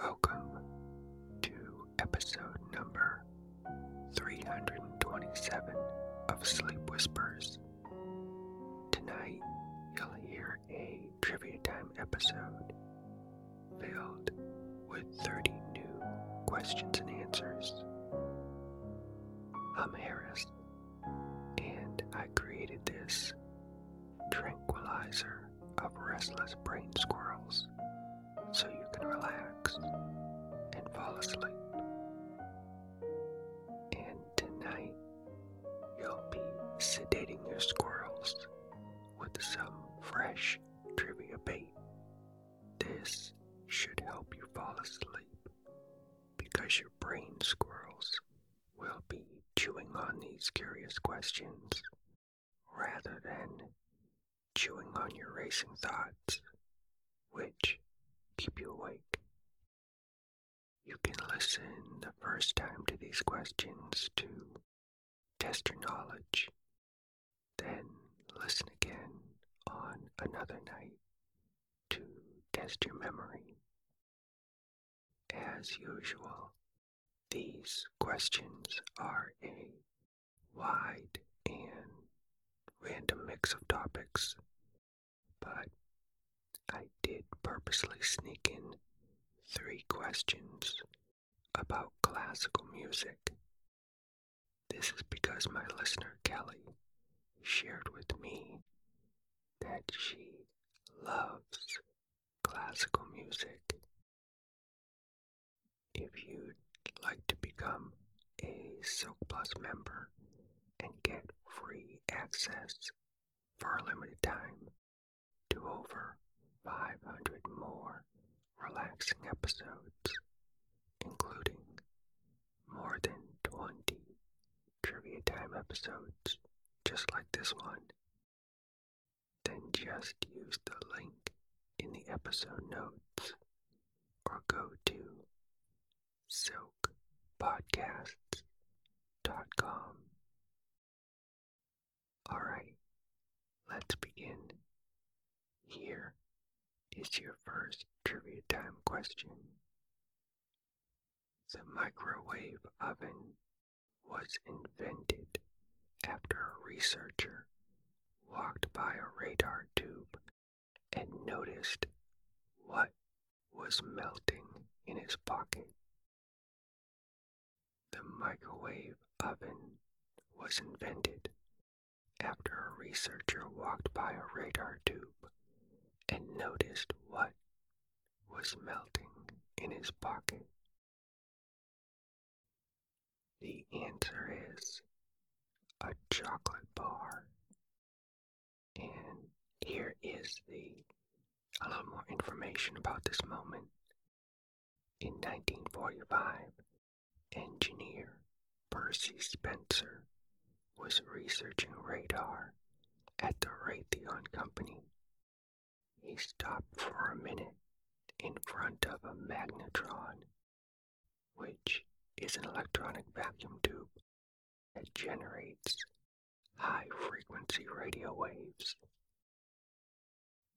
Welcome to episode number 327 of Sleep Whispers. Tonight, you'll hear a trivia time episode filled with 30 new questions and answers. I'm Harris, and I created this tranquilizer of restless brain squirrels so you can relax and fall asleep. And tonight, you'll be sedating your squirrels with some fresh trivia bait. This should help you fall asleep because your brain squirrels will be chewing on these curious questions rather than chewing on your racing thoughts, which keep you awake. You can listen the first time to these questions to test your knowledge, then listen again on another night to test your memory. As usual, these questions are a wide and random mix of topics, but I did purposely sneak in three questions about classical music. This is because my listener Kelly shared with me that she loves classical music. If you'd like to become a Silk Plus member and get free access for a limited time to over 500 more relaxing episodes, including more than 20 trivia time episodes just like this one, then just use the link in the episode notes or go to silkpodcasts.com. Alright, let's begin. Is your first trivia time question. The microwave oven was invented after a researcher walked by a radar tube and noticed what was melting in his pocket. The microwave oven was invented after a researcher walked by a radar tube and noticed what was melting in his pocket. The answer is a chocolate bar. And here is the a little more information about this moment. In 1945, engineer Percy Spencer was researching radar at the Raytheon Company. He stopped for a minute in front of a magnetron, which is an electronic vacuum tube that generates high frequency radio waves.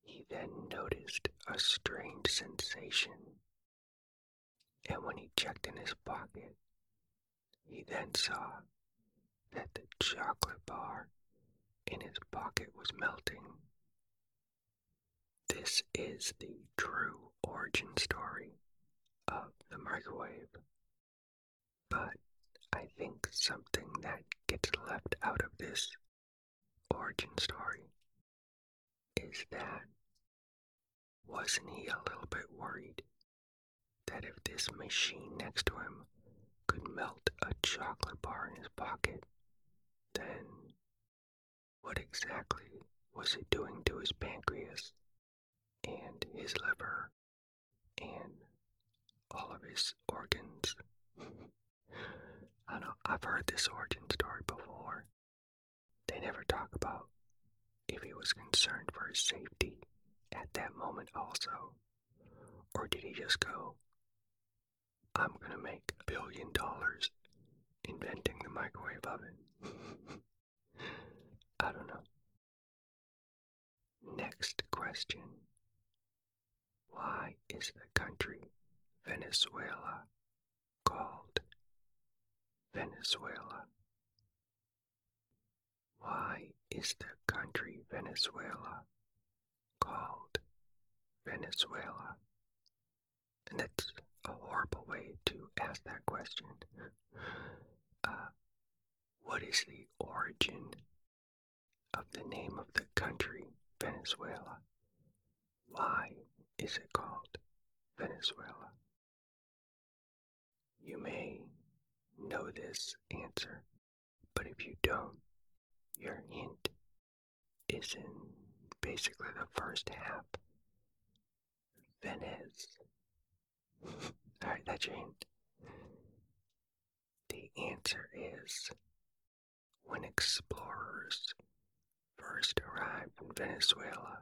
He then noticed a strange sensation, and when he checked in his pocket, he then saw that the chocolate bar in his pocket was melting. This is the true origin story of the microwave. But I think something that gets left out of this origin story is that wasn't he a little bit worried that if this machine next to him could melt a chocolate bar in his pocket, then what exactly was it doing to his pancreas and his liver and all of his organs? I know I've heard this origin story before. They never talk about if he was concerned for his safety at that moment also. Or did he just go, I'm gonna make a billion dollars inventing the microwave oven? I don't know. Next question. Why is the country Venezuela called Venezuela? Why is the country Venezuela called Venezuela? And that's a horrible way to ask that question. Uh, what is the origin of the name of the country Venezuela? Why is it called Venezuela? You may know this answer, but if you don't, your hint is in basically the first half. Venice. Alright, that's your hint. The answer is when explorers first arrived in Venezuela,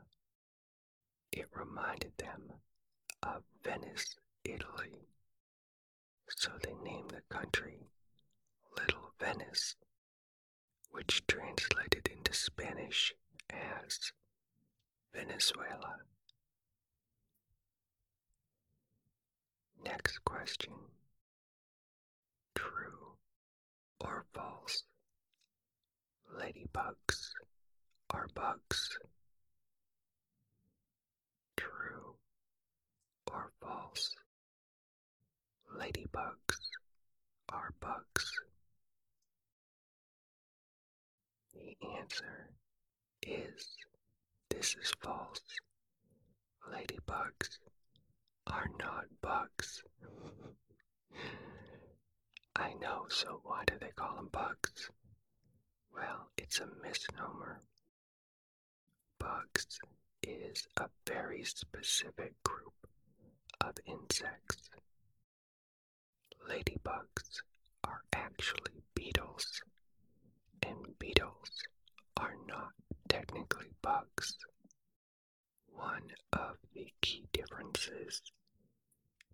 it reminded them of Venice, Italy. So they named the country Little Venice, which translated into Spanish as Venezuela. Next question. True or false? Ladybugs are bugs. True or false? Ladybugs are bugs. The answer is this is false. Ladybugs are not bugs. I know, so why do they call them bugs? Well, it's a misnomer. Bugs is a very specific group of insects. Ladybugs are actually beetles, and beetles are not technically bugs. One of the key differences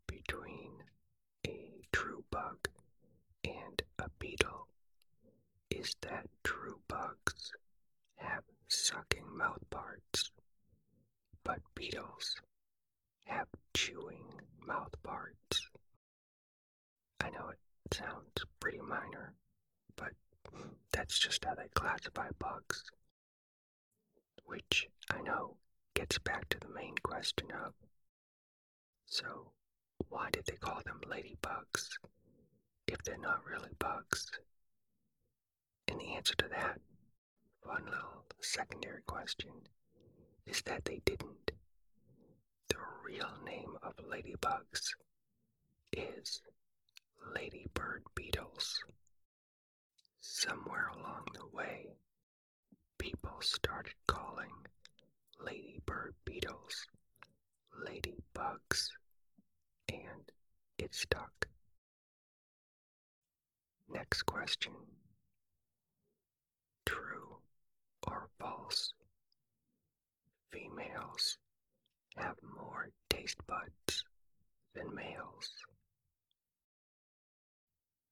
between a true bug and a beetle is that true bugs have sucking mouth parts, but beetles have chewing mouth parts. I know it sounds pretty minor, but that's just how they classify bugs. Which I know gets back to the main question of so, why did they call them ladybugs if they're not really bugs? And the answer to that fun little secondary question is that they didn't. The real name of ladybugs is ladybird beetles. Somewhere along the way, people started calling ladybird beetles ladybugs, and it stuck. Next question True or false? Females have more taste buds than males.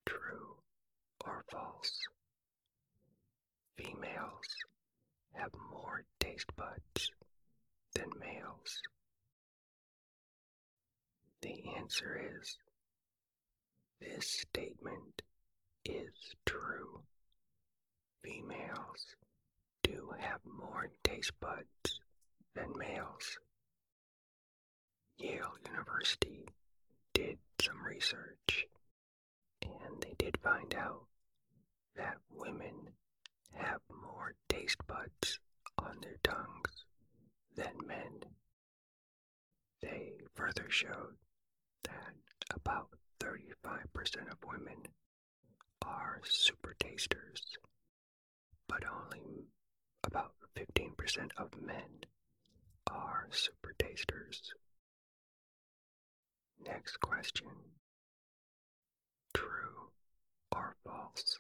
True or false? Females have more taste buds than males. The answer is this statement is true. Females do have more taste buds than males. Yale University did some research and they did find out that women have more taste buds on their tongues than men. They further showed that about 35% of women are super tasters, but only about 15% of men are super tasters. Next question True or false?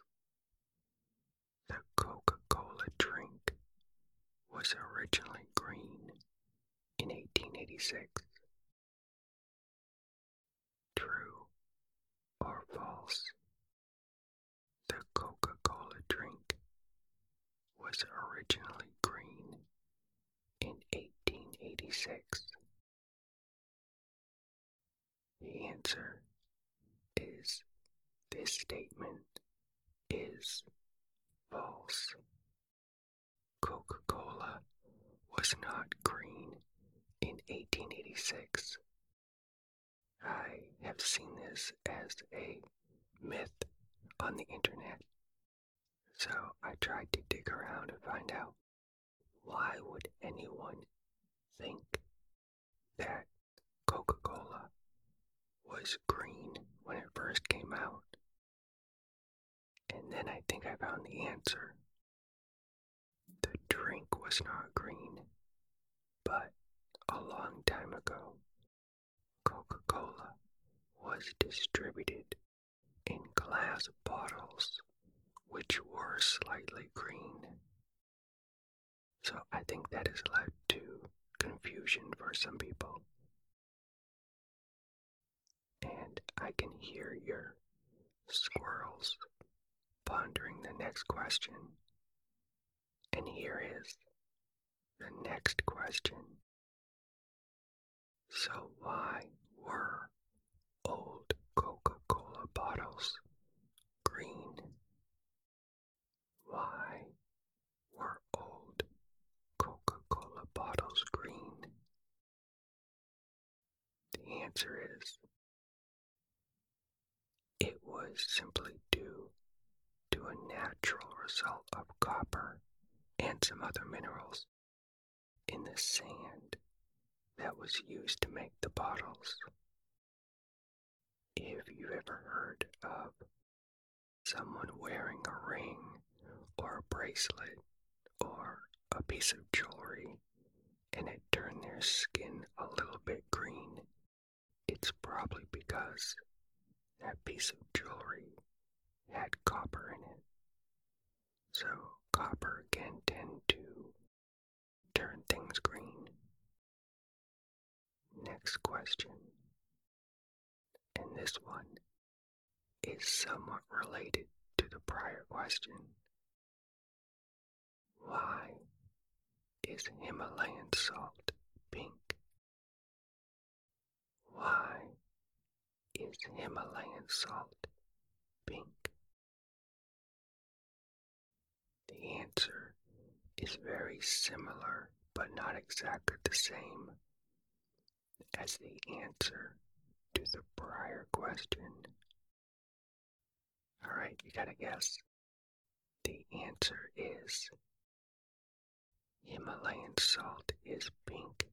The Coca Cola drink was originally green in 1886. True or false? The Coca Cola drink was originally green in 1886. The The answer is this statement is false. Coca Cola was not green in 1886. I have seen this as a myth on the internet. So I tried to dig around and find out why would anyone think that Coca-Cola was green when it first came out? And then I think I found the answer. The drink was not green, but a long time ago, Coca Cola was distributed in glass bottles which were slightly green. So I think that has led to confusion for some people. And I can hear your squirrels pondering the next question. And here is the next question. So, why were old Coca Cola bottles green? Why were old Coca Cola bottles green? The answer is it was simply a natural result of copper and some other minerals in the sand that was used to make the bottles. If you've ever heard of someone wearing a ring or a bracelet or a piece of jewelry and it turned their skin a little bit green, it's probably because that piece of jewelry had copper in it. So copper can tend to turn things green. Next question. And this one is somewhat related to the prior question. Why is Himalayan salt pink? Why is Himalayan salt pink? Answer is very similar but not exactly the same as the answer to the prior question. Alright, you gotta guess. The answer is Himalayan salt is pink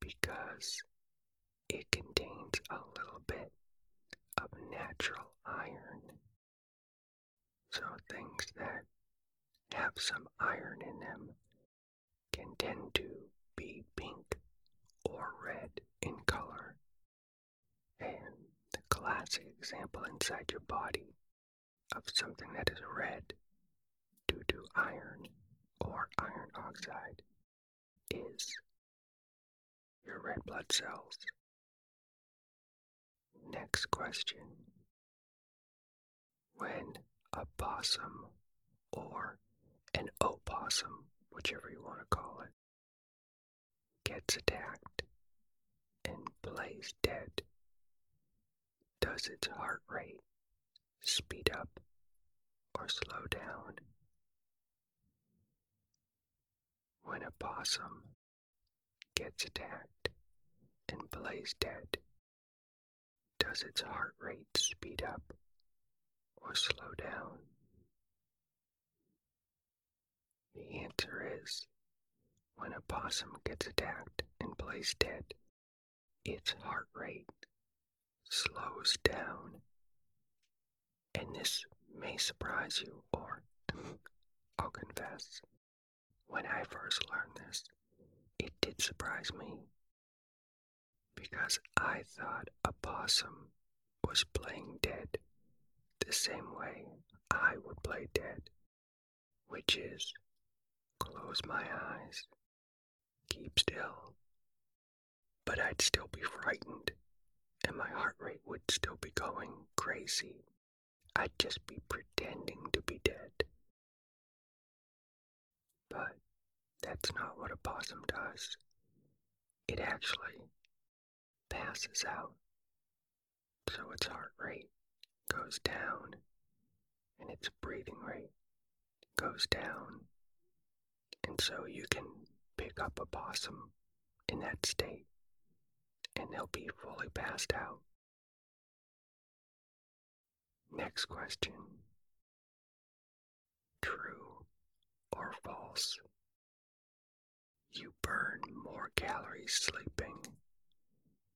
because it contains a little bit of natural iron. So things that have some iron in them can tend to be pink or red in color. And the classic example inside your body of something that is red due to iron or iron oxide is your red blood cells. Next question. When a possum or an opossum, whichever you want to call it, gets attacked and plays dead, does its heart rate speed up or slow down? When a possum gets attacked and plays dead, does its heart rate speed up or slow down? The answer is when a possum gets attacked and plays dead, its heart rate slows down. And this may surprise you, or I'll confess, when I first learned this, it did surprise me. Because I thought a possum was playing dead the same way I would play dead, which is close my eyes, keep still. But I'd still be frightened, and my heart rate would still be going crazy. I'd just be pretending to be dead. But that's not what a possum does. It actually passes out so its heart rate goes down and its breathing rate goes down. And so you can pick up a possum in that state and they'll be fully passed out. Next question True or false? You burn more calories sleeping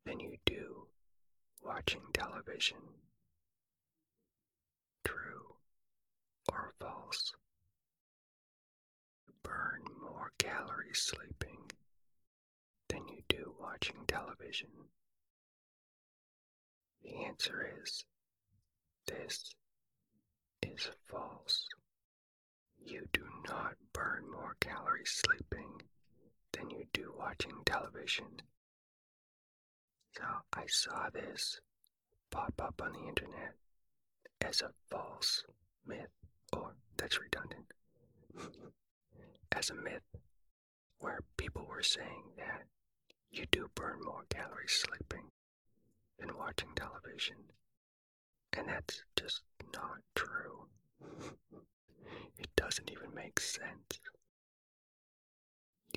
than you do watching television. True or false? Burn more calories sleeping than you do watching television. The answer is this is false. You do not burn more calories sleeping than you do watching television. So I saw this pop up on the internet as a false myth, or that's redundant, as a myth where people were saying that you do burn more calories sleeping than watching television. And that's just not true. it doesn't even make sense.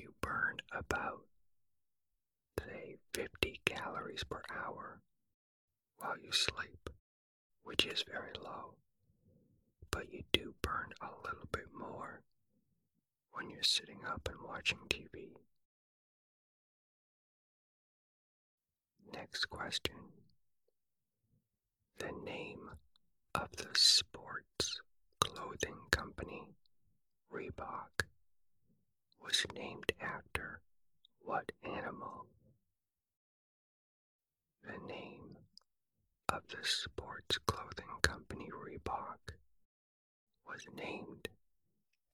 You burn about, say, 50 calories per hour while you sleep, which is very low. But you do burn a little bit more when you're sitting up and watching TV. Next question. The name of the sports clothing company, Reebok, was named after what animal? The name of the sports clothing company, Reebok, was named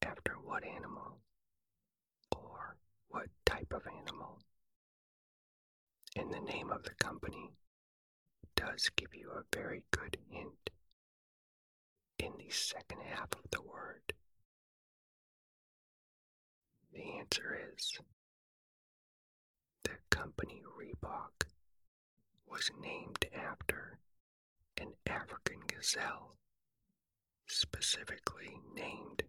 after what animal? Or what type of animal? And the name of the company does give you a very good hint in the second half of the word. The answer is the company Reebok was named after an African gazelle, specifically named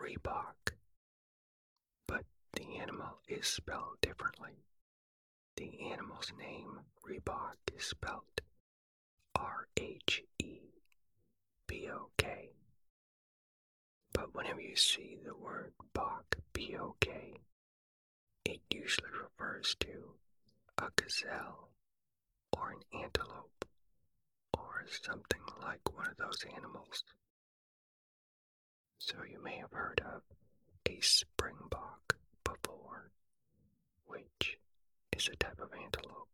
Rhebok, but the animal is spelled differently. The animal's name, Rhebok, is spelled R H E B O K. But whenever you see the word Bok, B O K, it usually refers to a gazelle or an antelope or something like one of those animals. So you may have heard of a springbok before, which is a type of antelope.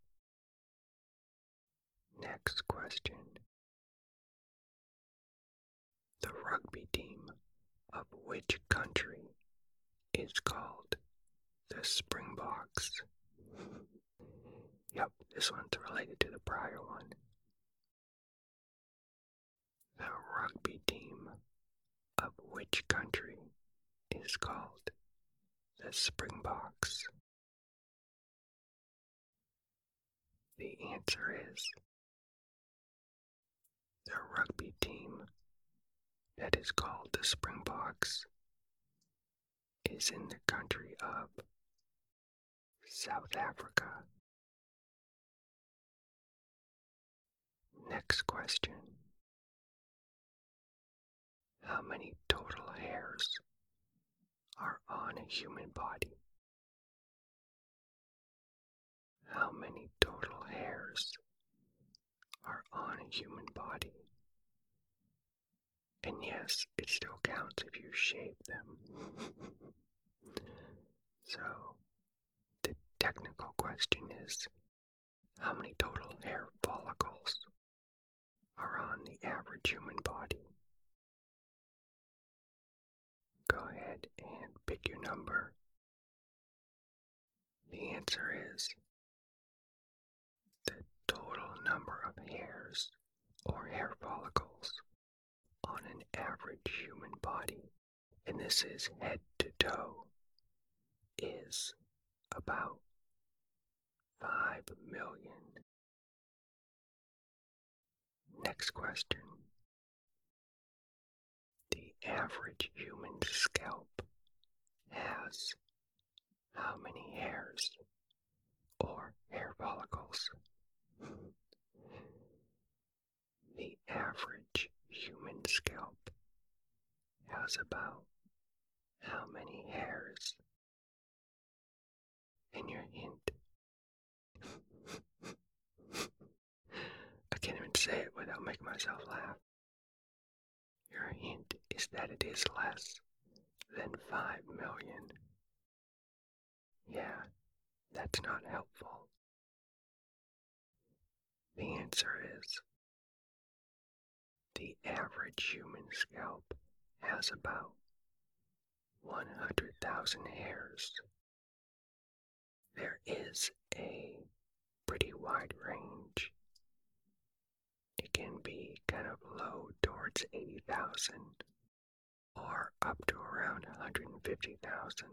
Next question. The rugby team of which country is called the Springboks? Yep, this one's related to the prior one. The rugby team of which country is called the Springboks? The answer is the rugby team that is called the Springboks is in the country of South Africa. Next question. How many total hairs are on a human body? How many total hairs are on a human body? And yes, it still counts if you shave them. so, the technical question is how many total hair follicles are on the average human body? Go ahead and pick your number. The answer is the total number of hairs or hair follicles on an average human body, and this is head to toe, is about 5 million Next question. Average human scalp has how many hairs or hair follicles? The average human scalp has about how many hairs? And your hint. I can't even say it without making myself laugh. Your hint is that it is less than 5 million. Yeah, that's not helpful. The answer is the average human scalp has about 100,000 hairs. There is a pretty wide range. It can be kind of low towards 80,000 or up to around 150,000.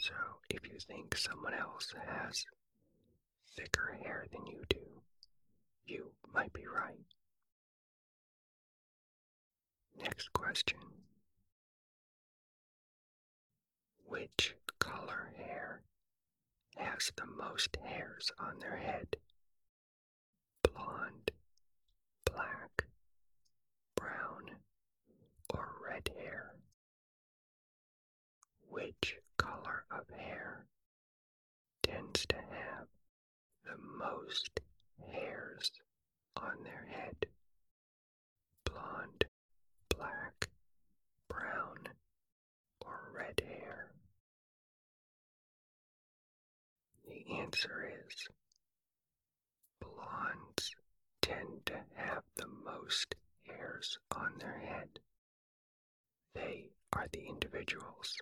So if you think someone else has thicker hair than you do, you might be right. Next question. Which color hair has the most hairs on their head? Blonde, black, brown, or red hair? Which color of hair tends to have the most hairs on their head? Blonde, black, brown, or red hair? The answer is blondes tend to have the most hairs on their head. They are the individuals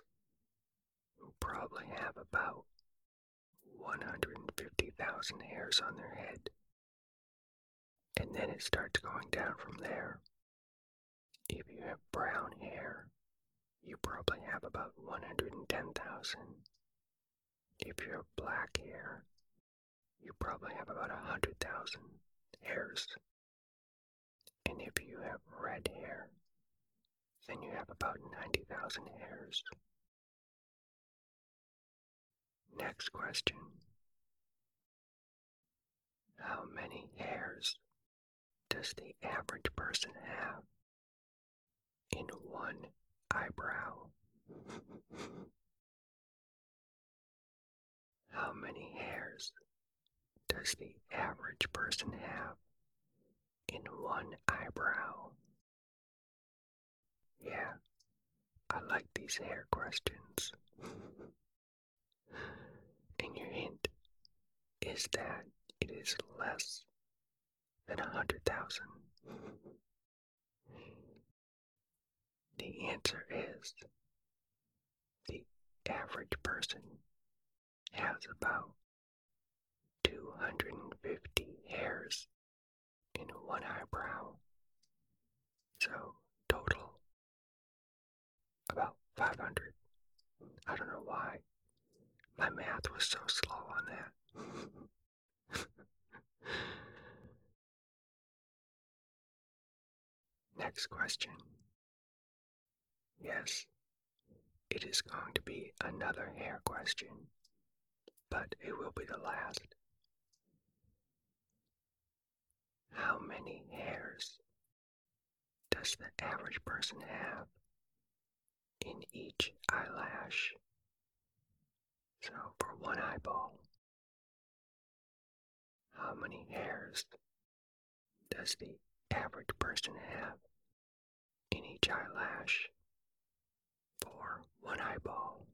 who probably have about 150,000 hairs on their head. And then it starts going down from there. If you have brown hair, you probably have about 110,000. If you have black hair, you probably have about a 100,000 hairs. And if you have red hair, then you have about 90,000 hairs. Next question. How many hairs does the average person have in one eyebrow? How many hairs does the average person have in one eyebrow? Yeah, I like these hair questions. and your hint is that it is less than a hundred thousand. The answer is the average person has about 250 hairs in one eyebrow. So, total about 500. I don't know why. My math was so slow on that. Next question. Yes, it is going to be another hair question, but it will be the last. How many hairs does the average person have in each eyelash? So, for one eyeball, how many hairs does the average person have in each eyelash? For one eyeball,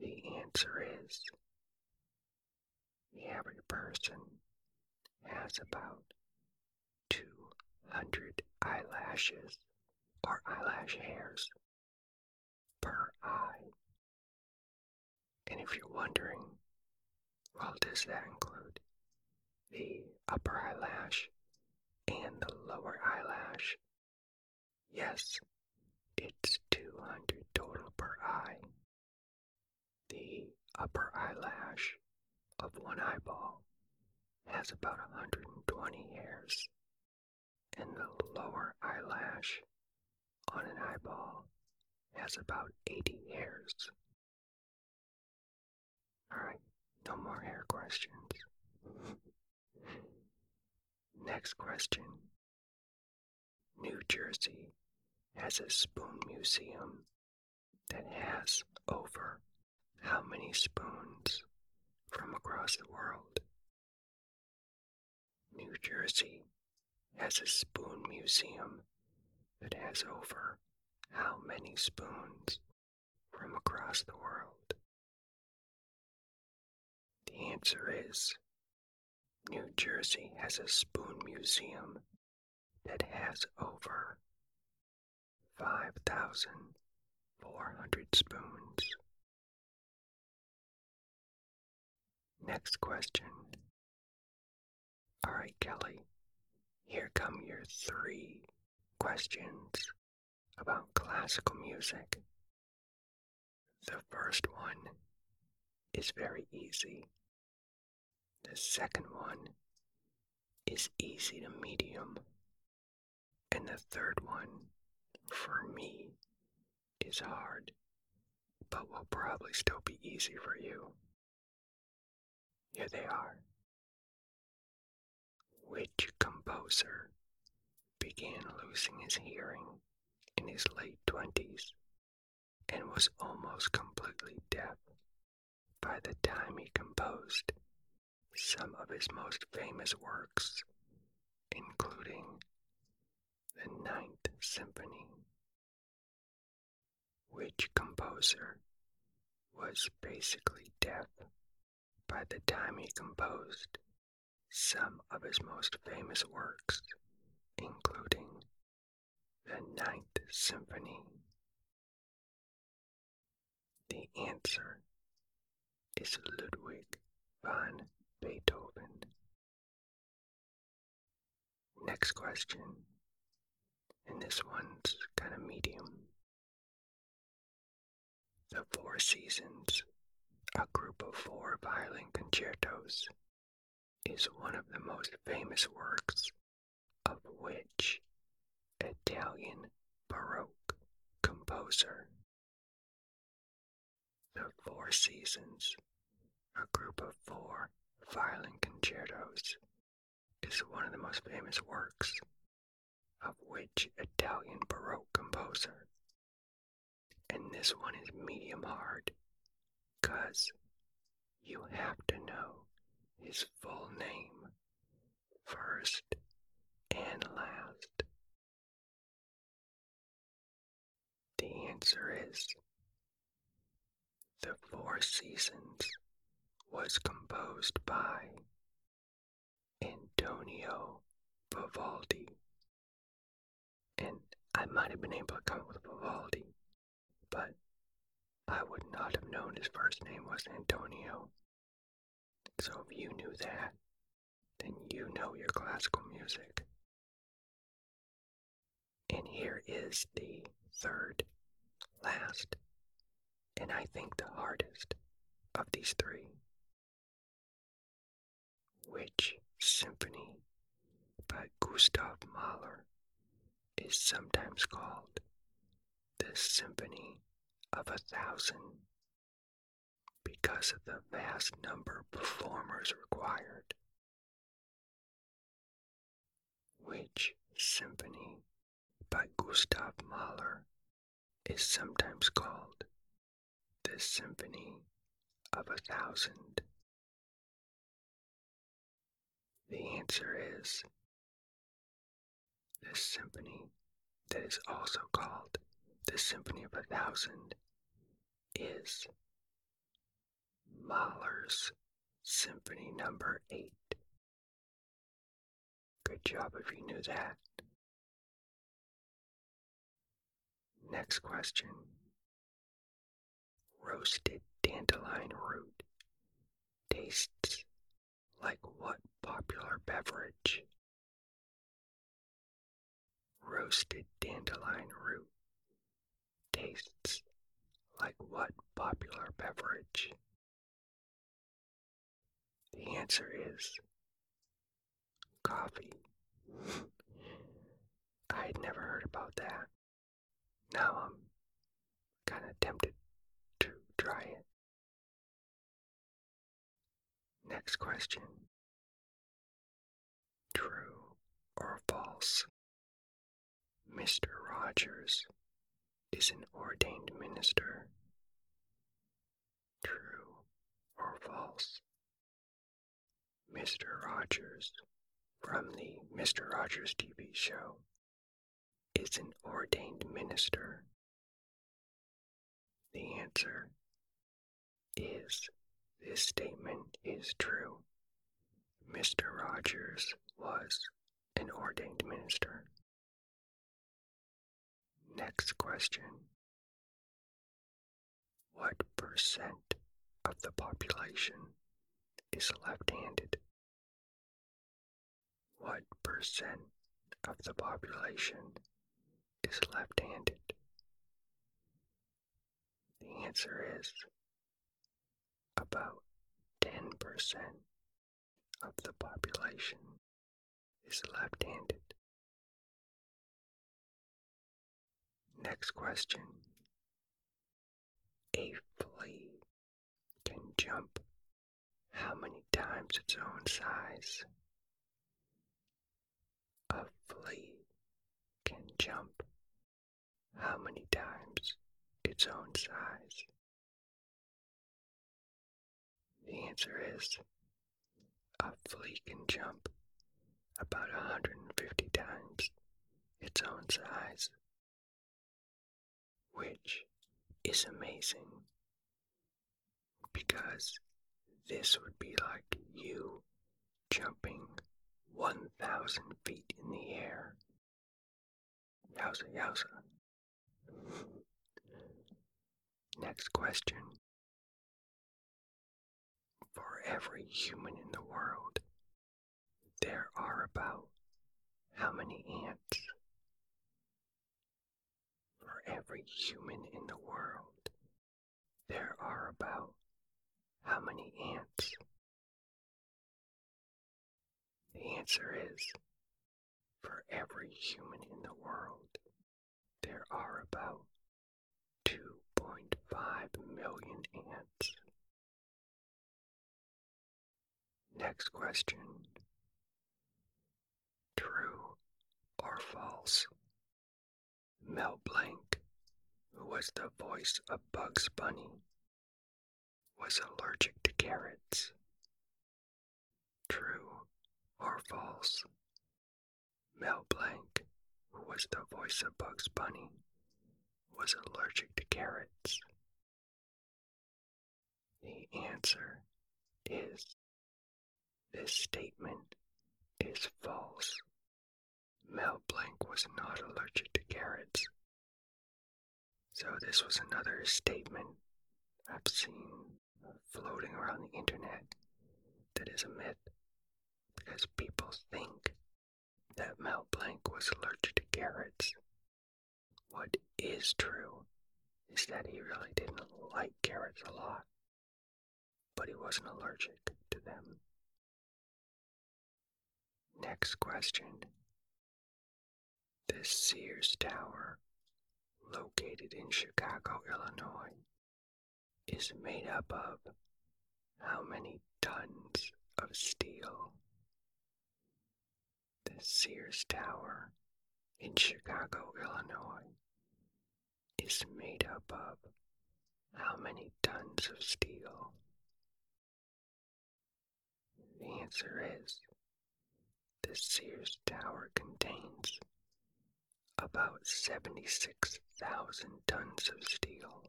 the answer is average person has about 200 eyelashes or eyelash hairs per eye. And if you're wondering, well, does that include the upper eyelash and the lower eyelash? Yes, it's 200 total per eye. The upper eyelash of one eyeball has about 120 hairs, and the lower eyelash on an eyeball has about 80 hairs. Alright, no more hair questions. Next question. New Jersey has a spoon museum that has over how many spoons from across the world? New Jersey has a spoon museum that has over how many spoons from across the world? The answer is New Jersey has a spoon museum that has over 5,400 spoons. Next question. Alright, Kelly, here come your three questions about classical music. The first one is very easy. The second one is easy to medium. And the third one, for me, is hard, but will probably still be easy for you. Here they are. Which composer began losing his hearing in his late twenties and was almost completely deaf by the time he composed some of his most famous works, including the Ninth Symphony. Which composer was basically deaf by the time he composed some of his most famous works, including the Ninth Symphony. The answer is Ludwig van Beethoven. Next question, and this one's kind of medium. The Four Seasons, a group of four violin concertos, is one of the most famous works of which Italian Baroque composer. The Four Seasons, a group of four violin concertos, is one of the most famous works of which Italian Baroque composer. And this one is medium hard, cause you have to know his full name first and last. The answer is The Four Seasons was composed by Antonio Vivaldi. And I might have been able to come up with Vivaldi, but I would not have known his first name was Antonio. So if you knew that, then you know your classical music. And here is the third, last, and I think the hardest of these three. Which symphony by Gustav Mahler is sometimes called the Symphony of a Thousand because of the vast number of performers required. Which symphony by Gustav Mahler is sometimes called the Symphony of a Thousand? The answer is this symphony that is also called the Symphony of a Thousand is Mahler's Symphony Number 8. Good job if you knew that. Next question. Roasted dandelion root tastes like what popular beverage? Roasted dandelion root tastes like what popular beverage? The answer is coffee. I had never heard about that. Now I'm kind of tempted to try it. Next question True or false? Mr. Rogers is an ordained minister. True or false? Mr. Rogers from the Mr. Rogers TV show is an ordained minister. The answer is this statement is true. Mr. Rogers was an ordained minister. Next question. What percent of the population is left handed? What percent of the population is left handed? The answer is about 10% of the population is left handed. Next question. A flea can jump how many times its own size? A flea can jump how many times its own size? The answer is a flea can jump about 150 times its own size, which is amazing because this would be like you jumping 1,000 feet in the air. Yowza, yowza. Next question. For every human in the world, there are about how many ants? Every human in the world, there are about how many ants? The answer is for every human in the world, there are about 2.5 million ants. Next question. True or false? Mel Blanc, was the voice of Bugs Bunny, was allergic to carrots. True or false? Mel Blanc, who was the voice of Bugs Bunny, was allergic to carrots. The answer is this statement is false. Mel Blanc was not allergic to carrots. So this was another statement I've seen floating around the internet that is a myth because people think that Mel Blanc was allergic to carrots. What is true is that he really didn't like carrots a lot, but he wasn't allergic to them. Next question. This Sears Tower, located in Chicago, Illinois, is made up of how many tons of steel? The Sears Tower in Chicago, Illinois is made up of how many tons of steel? The answer is the Sears Tower contains about 76,000 tons of steel.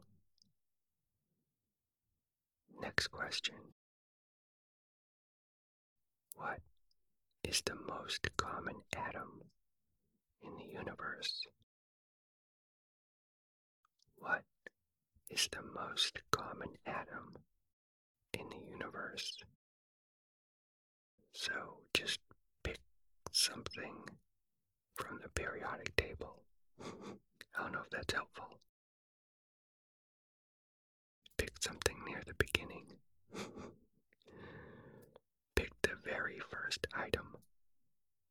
Next question. What is the most common atom in the universe? What is the most common atom in the universe? So just pick something from the periodic table. I don't know if that's helpful. Pick something near the beginning. Pick the very first item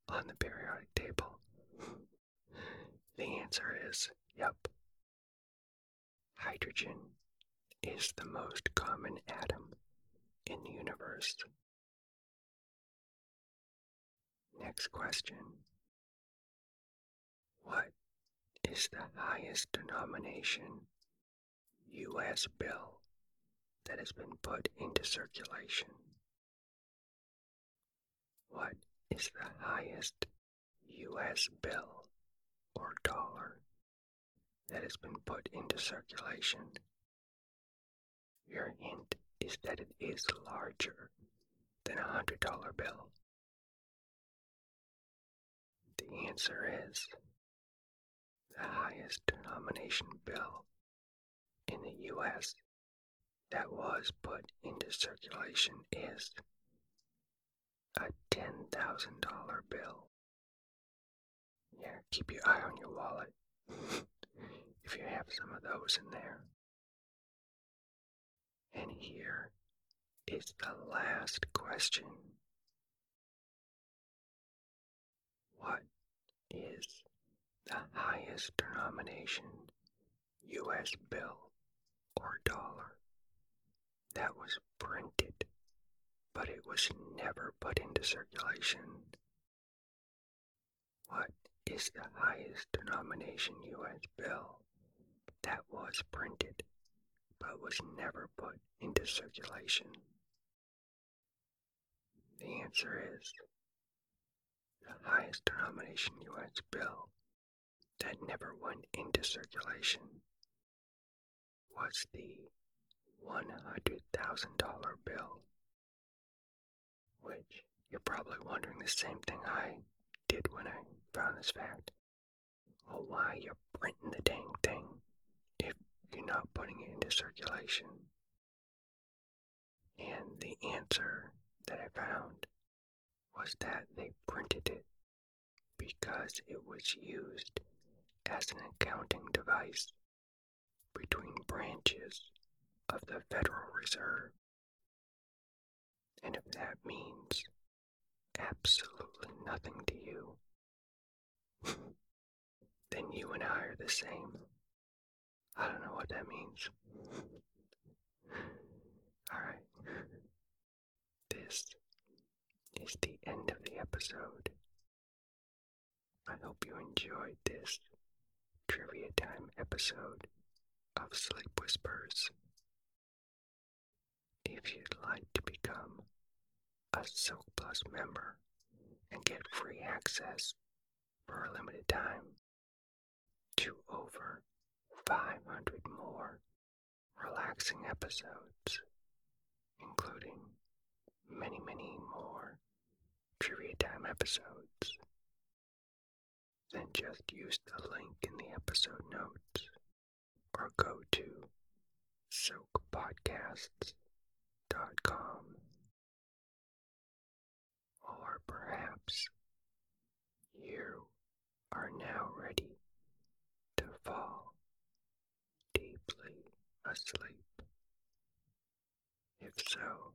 on the periodic table? The answer is yep. Hydrogen is the most common atom in the universe. Next question. What is the highest denomination U.S. bill that has been put into circulation? What is the highest U.S. bill or dollar that has been put into circulation? Your hint is that it is larger than a hundred dollar bill. The answer is the highest denomination bill in the U.S. that was put into circulation is a $10,000 bill. Yeah, keep your eye on your wallet if you have some of those in there. And here is the last question. What is the highest denomination US bill or dollar that was printed, but it was never put into circulation? What is the highest denomination US bill that was printed, but was never put into circulation? The answer is the highest denomination US bill that never went into circulation was the $100,000 bill. Which you're probably wondering the same thing I did when I found this fact. Well, why you're printing the dang thing if you're not putting it into circulation? And the answer that I found was that they printed it because it was used as an accounting device between branches of the Federal Reserve. And if that means absolutely nothing to you, then you and I are the same. I don't know what that means. Alright. This is the end of the episode. I hope you enjoyed this trivia time episode of Sleep Whispers. If you'd like to become a Silk Plus member and get free access for a limited time to over 500 more relaxing episodes, including many, many more trivia time episodes, then just use the link in the episode notes or go to silkpodcasts.com. Or perhaps you are now ready to fall deeply asleep. If so,